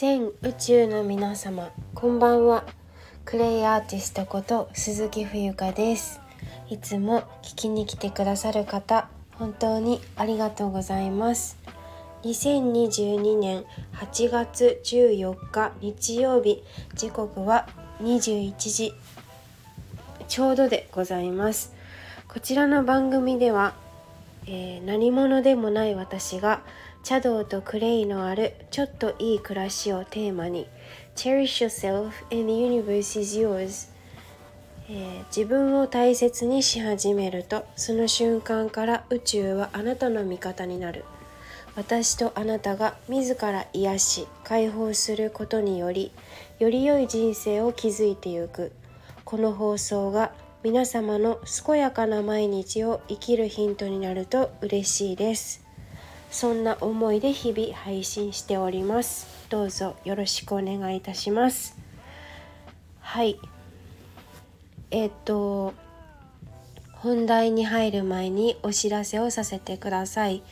全宇宙の皆様こんばんは。クレイアーティストこと鈴木冬香です。いつも聞きに来てくださる方本当にありがとうございます。2022年8月14日日曜日時刻は21時ちょうどでございます。こちらの番組では、えー、何者でもない私が茶道とクレイのあるちょっといい暮らしをテーマに Cherish yourself and the universe is yours えー、自分を大切にし始めるとその瞬間から宇宙はあなたの味方になる。私とあなたが自ら癒し解放することによりより良い人生を築いてゆく。この放送が皆様の健やかな毎日を生きるヒントになると嬉しいです。そんな思いで日々配信しております。どうぞよろしくお願いいたします。はい。えっと本題に入る前にお知らせをさせてください。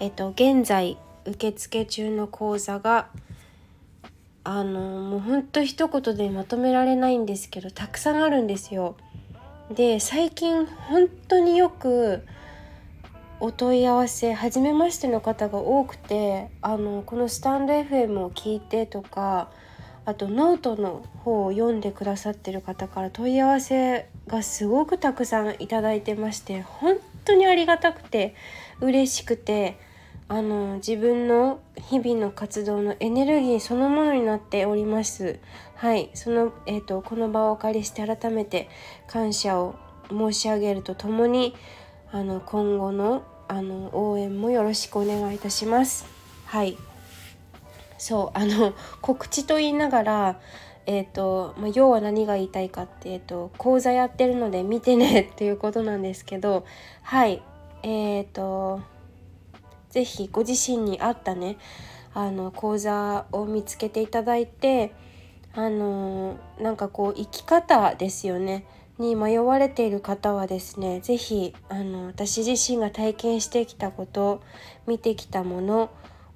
えっと現在受付中の講座があのもうほんと一言でまとめられないんですけどたくさんあるんですよ。で最近本当によくお問い合わせ初めましての方が多くてあのこのスタンド FM を聞いてとかあとノートの方を読んでくださってる方から問い合わせがすごくたくさんいただいてまして本当にありがたくて嬉しくてあの自分の日々の活動のエネルギーそのものになっております。はいその、えーと、とこの場をお借りして改めて感謝を申し上げるとともにあの今後のあの応援もよろしくお願いいたします。はい。そうあの 告知と言いながらえーとまあ、要は何が言いたいかって、えーと、講座やってるので見てね っていうことなんですけどはい。えっ、ー、と是非ご自身に合ったねあの講座を見つけていただいてあのなんかこう生き方ですよね。に迷われている方はですね是非私自身が体験してきたこと見てきたもの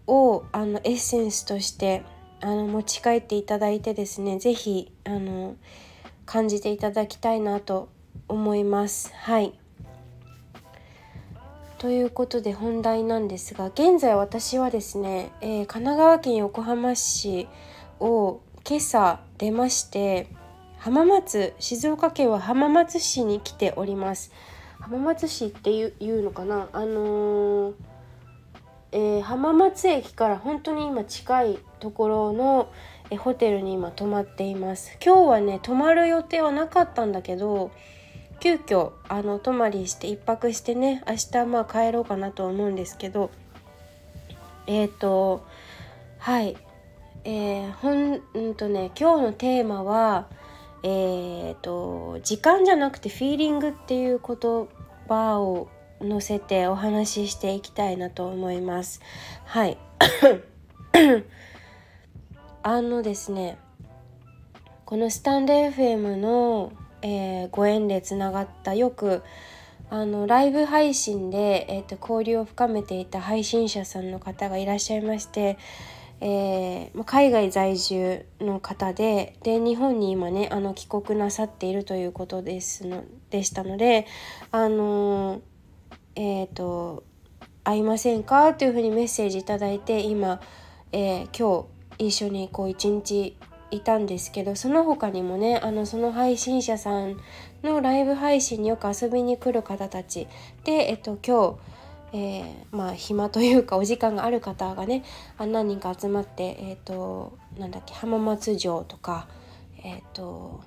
をあのエッセンスとしてあの持ち帰っていただいてですね是非感じていただきたいなと思います。はいということで本題なんですが現在私はですね、えー、神奈川県横浜市を今朝出まして浜松静岡県は浜松市に来ております。浜松市っていうのかな？あのー、えー、浜松駅から本当に今近いところのえホテルに今泊まっています。今日はね泊まる予定はなかったんだけど急遽あの泊まりして1泊してね明日まあ帰ろうかなと思うんですけどえっ、ー、とはい。えー、ほんんとね今日のテーマはえーと、時間じゃなくてフィーリングっていう言葉を載せてお話ししていきたいなと思います。はい あのですねこのスタンレー FM の、えー、ご縁でつながったよくあのライブ配信で、えーと交流を深めていた配信者さんの方がいらっしゃいましてえー、海外在住の方でで日本に今ねあの帰国なさっているということですのでしたのであのえっ、ー、と「会いませんか?」というふうにメッセージ頂いて今、え、今日一緒にこう一日いたんですけどその他にもねあのその配信者さんのライブ配信によく遊びに来る方たちで、えっと、今日えー、まあ暇というかお時間がある方がね何人か集まってえっ、ー、となんだっけ浜松城とかえっ、ー、と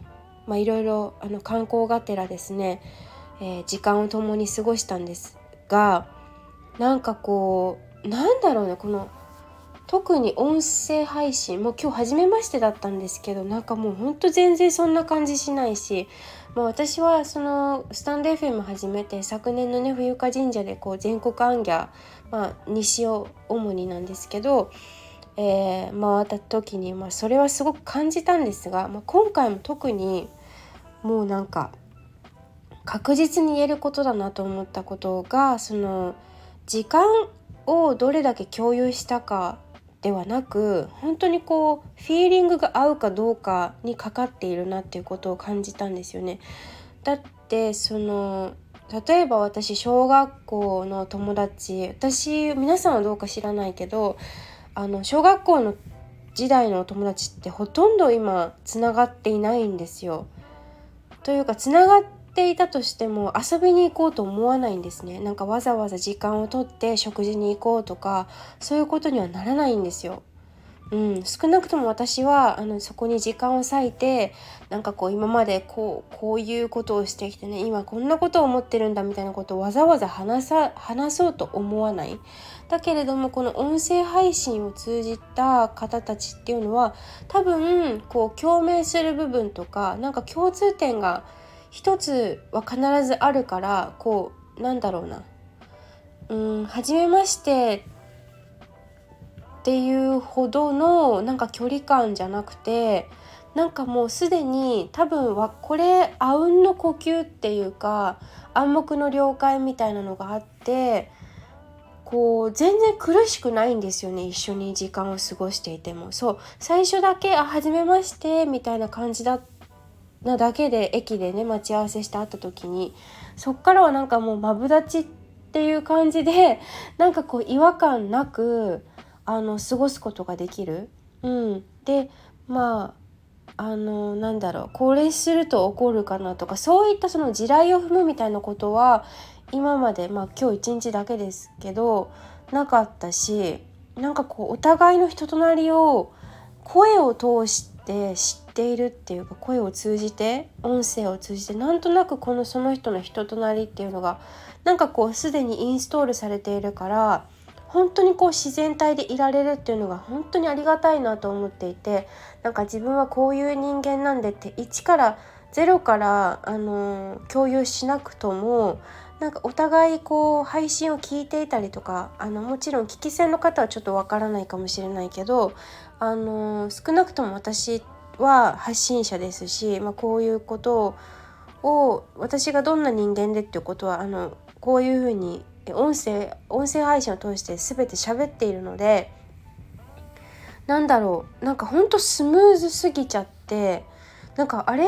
まあいろいろあの観光がてらですね、え時間を共に過ごしたんですがなんかこうなんだろうねこの特に音声配信もう今日初めましてだったんですけどなんかもうほんと全然そんな感じしないしまあ、私はそのスタンド FM 始めて昨年のね冬香神社でこう全国アンギャ、まあ、西を主になんですけど、えー、回った時に、まあ、それはすごく感じたんですが、まあ、今回も特にもうなんか確実に言えることだなと思ったことがその時間をどれだけ共有したかではなく本当にこうフィーリングが合うかどうかにかかっているなっていうことを感じたんですよね。だってその例えば私小学校の友達私皆さんはどうか知らないけどあの小学校の時代のお友達ってほとんど今つながっていないんですよ。というかつながっていたとしても遊びに行こうと思わないんですね。なんかわざわざ時間をとって食事に行こうとかそういうことにはならないんですよ。うん、少なくとも私はあのそこに時間を割いてなんかこう今までこうこういうことをしてきてね今こんなことを思ってるんだみたいなことをわざわざ話さ話そうと思わないだけれどもこの音声配信を通じた方たちっていうのは多分こう共鳴する部分とかなんか共通点が一つは必ずあるからこうなんだろうな。うん初めましてっていうほどのなんか距離感じゃなくてなんかもうすでに多分はこれあうんの呼吸っていうか暗黙の了解みたいなのがあってこう全然苦しくないんですよね一緒に時間を過ごしていても。そう最初だけ「あ初めまして」みたいな感じだなだけで駅でね待ち合わせして会った時にそっからはなんかもうマブダチっていう感じで なんかこう違和感なくあの過ごすことができる。うん、でまああのなんだろうこれすると怒るかなとかそういったその地雷を踏むみたいなことは今までまあ今日一日だけですけどなかったしなんかこうお互いの人となりを声を通して知っているっていうか声を通じて音声を通じてなんとなくこのその人の人となりっていうのがなんかこうすでにインストールされているから本当にこう自然体でいられるっていうのが本当にありがたいなと思っていてなんか自分はこういう人間なんでって1から0からあの共有しなくともなんかお互いこう配信を聞いていたりとかあのもちろん聞き戦の方はちょっとわからないかもしれないけどあの少なくとも私は発信者ですし、まあ、こういうことを私がどんな人間でっていうことはあのこういうふうに音声音声配信を通して全て喋っているのでなんだろうなんかほんとスムーズすぎちゃってなんかあれ？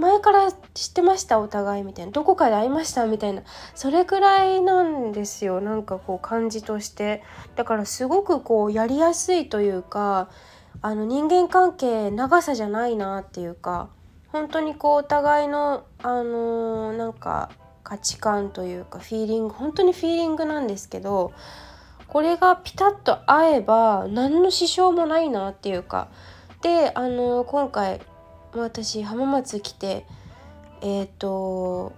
前から知ってましたお互いみたいな。どこかで会いましたみたいな。それくらいなんですよ。なんかこう感じとして。だからすごくこうやりやすいというかあの人間関係長さじゃないなっていうか本当にこうお互いのあのー、なんか価値観というかフィーリング本当にフィーリングなんですけどこれがピタッと合えば何の支障もないなっていうか。であの今回私浜松来てえっ、ー、と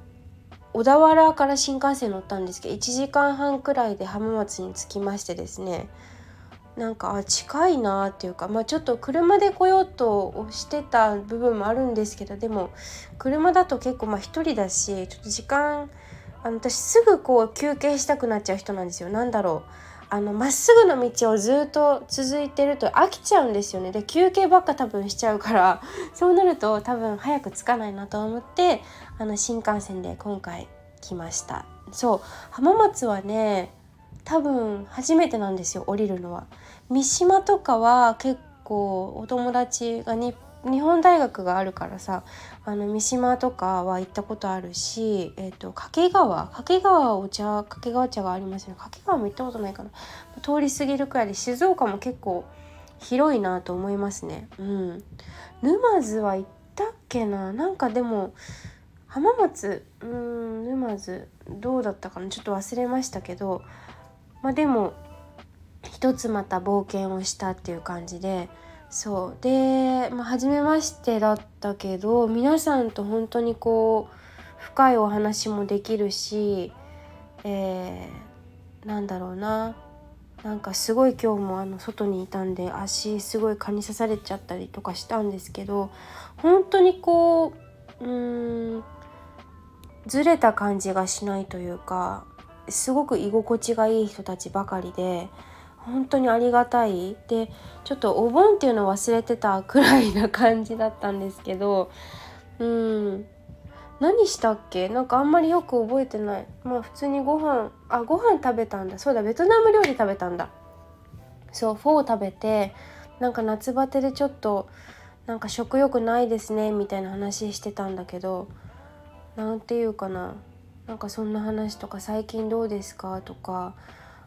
小田原から新幹線乗ったんですけど1時間半くらいで浜松に着きましてですね。なんかあ近いなっていうかまあちょっと車で来ようとしてた部分もあるんですけどでも車だと結構まあ一人だしちょっと時間あの私すぐこう休憩したくなっちゃう人なんですよ。なんだろう。あのまっすぐの道をずっと続いてると飽きちゃうんですよねで休憩ばっか多分しちゃうから そうなると多分早く着かないなと思ってあの新幹線で今回来ましたそう浜松はね多分初めてなんですよ降りるのは。三島とかは結構お友達がに日本大学があるからさあの三島とかは行ったことあるし、えーと、掛川。掛川お茶掛川茶がありますよね。掛川も行ったことないかな。通り過ぎるくらいで静岡も結構広いなと思いますね。うん。沼津は行ったっけな？なんかでも浜松。うん沼津。どうだったかな？ちょっと忘れましたけどまあでも一つまた冒険をしたっていう感じでそう。で、まあ、初めましてだったけど皆さんと本当にこう深いお話もできるし、えー、なんだろうな。なんかすごい今日もあの外にいたんで足すごい蚊に刺されちゃったりとかしたんですけど本当にこううんずれた感じがしないというかすごく居心地がいい人たちばかりで本当にありがたい。でちょっとお盆っていうの忘れてたくらいな感じだったんですけどうん。何したっけ？なんかあんまりよく覚えてない。まあ普通にご飯あご飯食べたんだ。そうだベトナム料理食べたんだ。そうフォー食べてなんか夏バテでちょっとなんか食欲ないですねみたいな話してたんだけど何て言うかな。なんかそんな話とか最近どうですか？とか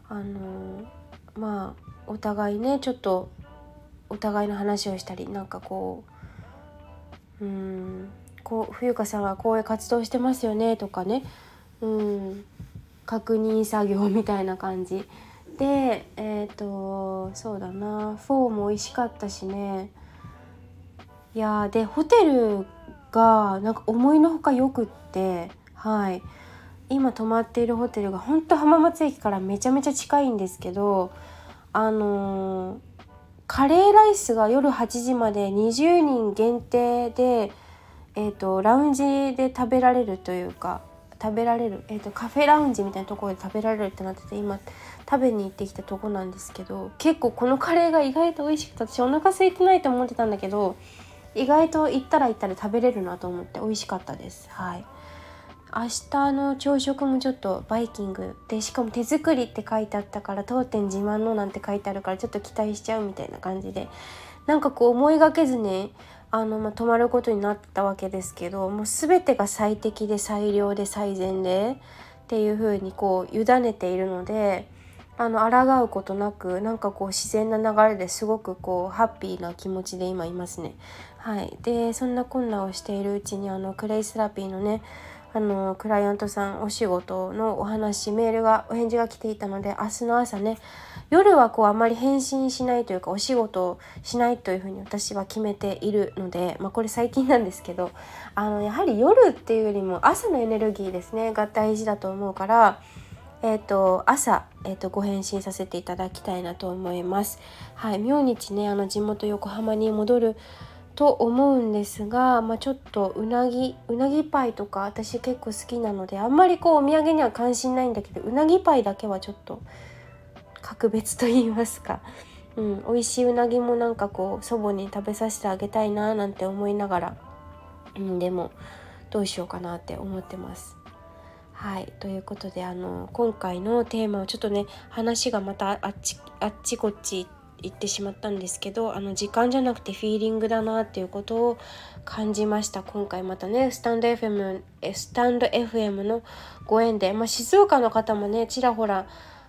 あのまあお互いねちょっとお互いの話をしたりなんかこううんこう冬香さんはこういう活動してますよねとかねうん確認作業みたいな感じ。でえっ、ー、とそうだなフォーも美味しかったしね。いやでホテルがなんか思いのほかよくってはい。今泊まっているホテルが本当浜松駅からめちゃめちゃ近いんですけどあのー、カレーライスが夜8時まで20人限定で、えーと、ラウンジで食べられるというか食べられる、えーと、カフェラウンジみたいなところで食べられるってなってて今食べに行ってきたとこなんですけど結構このカレーが意外と美味しくて私お腹空いてないと思ってたんだけど意外と行ったら行ったら食べれるなと思って美味しかったです。はい明日の朝食もちょっとバイキングでしかも手作りって書いてあったから当店自慢のなんて書いてあるからちょっと期待しちゃうみたいな感じでなんかこう思いがけずねあの、まあ、泊まることになったわけですけどもう全てが最適で最良で最善でっていう風にこう委ねているのであの抗うことなくなんかこう自然な流れですごくこうハッピーな気持ちで今いますね。はい、でそんな困難をしているうちにあのクレイセラピーのねあのクライアントさんお仕事のお話メールがお返事が来ていたので明日の朝ね夜はこうあまり返信しないというかお仕事をしないというふうに私は決めているので、まあ、これ最近なんですけどあのやはり夜っていうよりも朝のエネルギーですねが大事だと思うから。えーと、朝、えーと、ご返信させていただきたいなと思います。はい、明日ねあの地元横浜に戻ると思うんですが、まあ、ちょっとうなぎうなぎパイとか私結構好きなのであんまりこうお土産には関心ないんだけどうなぎパイだけはちょっと格別と言いますか、うん、美味しいうなぎもなんかこう祖母に食べさせてあげたいななんて思いながら、うん、でもどうしようかなって思ってます。はいということであの今回のテーマをちょっとね話がまたあっちあっちこっち言ってしまったんですけどあの時間じゃなくてフィーリングだなっていうことを感じました。今回またねスタンド FM, スタンド FM のご縁で、まあ、静岡の方もねちらほら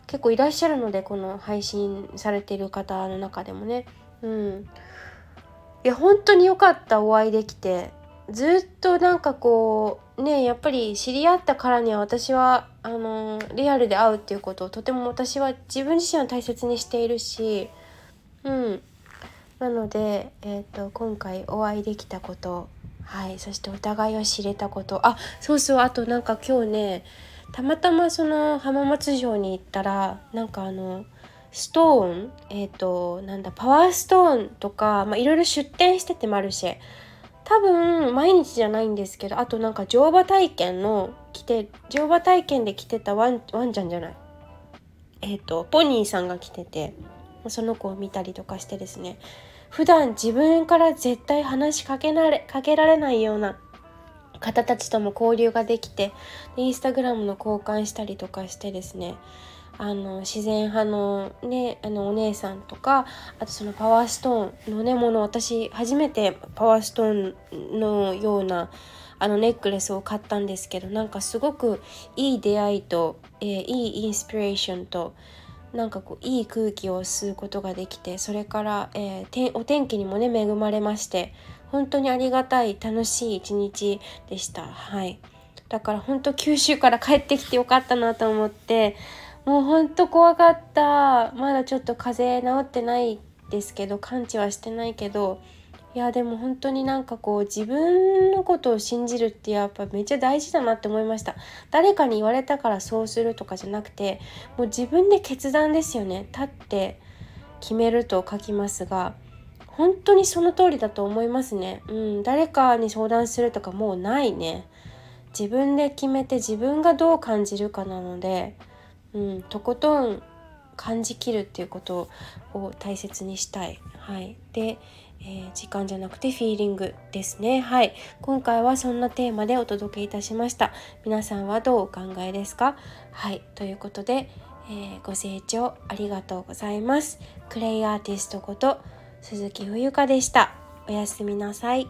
結構いらっしゃるのでこの配信されている方の中でもね。うん。いや本当に良かったお会いできてずっとなんかこうねやっぱり知り合ったからには私はあのリアルで会うっていうことをとても私は自分自身は大切にしているしうん。なので、えーと、今回お会いできたことはいそしてお互いを知れたこと。あそうそう。あとなんか今日ねたまたまその浜松城に行ったらなんかあのストーンえっ、ー、となんだパワーストーンとかまあいろいろ出店しててマルシェ。多分毎日じゃないんですけどあとなんか乗馬体験の来て乗馬体験で来てたワンワンちゃんじゃない？えっ、ー、とポニーさんが来てて。その子を見たりとかしてですね普段自分から絶対話しかけられかけられないような方たちとも交流ができてでインスタグラムの交換したりとかしてですねあの自然派のねあのお姉さんとかあとそのパワーストーンのねもの私初めてパワーストーンのようなあのネックレスを買ったんですけどなんかすごくいい出会いと、えー、いいインスピレーションとなんかこういい空気を吸うことができてそれから、えー、お天気にもね恵まれまして本当にありがたい楽しい一日でした。はい。だから本当九州から帰ってきてよかったなと思ってもう本当怖かった。まだちょっと風邪治ってないですけど完治はしてないけどいやでも本当になんかこう自分のことを信じるってやっぱめっちゃ大事だなって思いました。誰かに言われたからそうするとかじゃなくてもう自分で決断ですよね。立って決めると書きますが本当にその通りだと思いますね。うん誰かに相談するとかもうないね。自分で決めて自分がどう感じるかなのでうんとことん感じきるっていうことを大切にしたい。はい。でえー、時間じゃなくてフィーリングですね。はい。今回はそんなテーマでお届けいたしました。皆さんはどうお考えですか？はい。ということで、えー、ご清聴ありがとうございます。クレイアーティストこと鈴木冬香でした。おやすみなさい。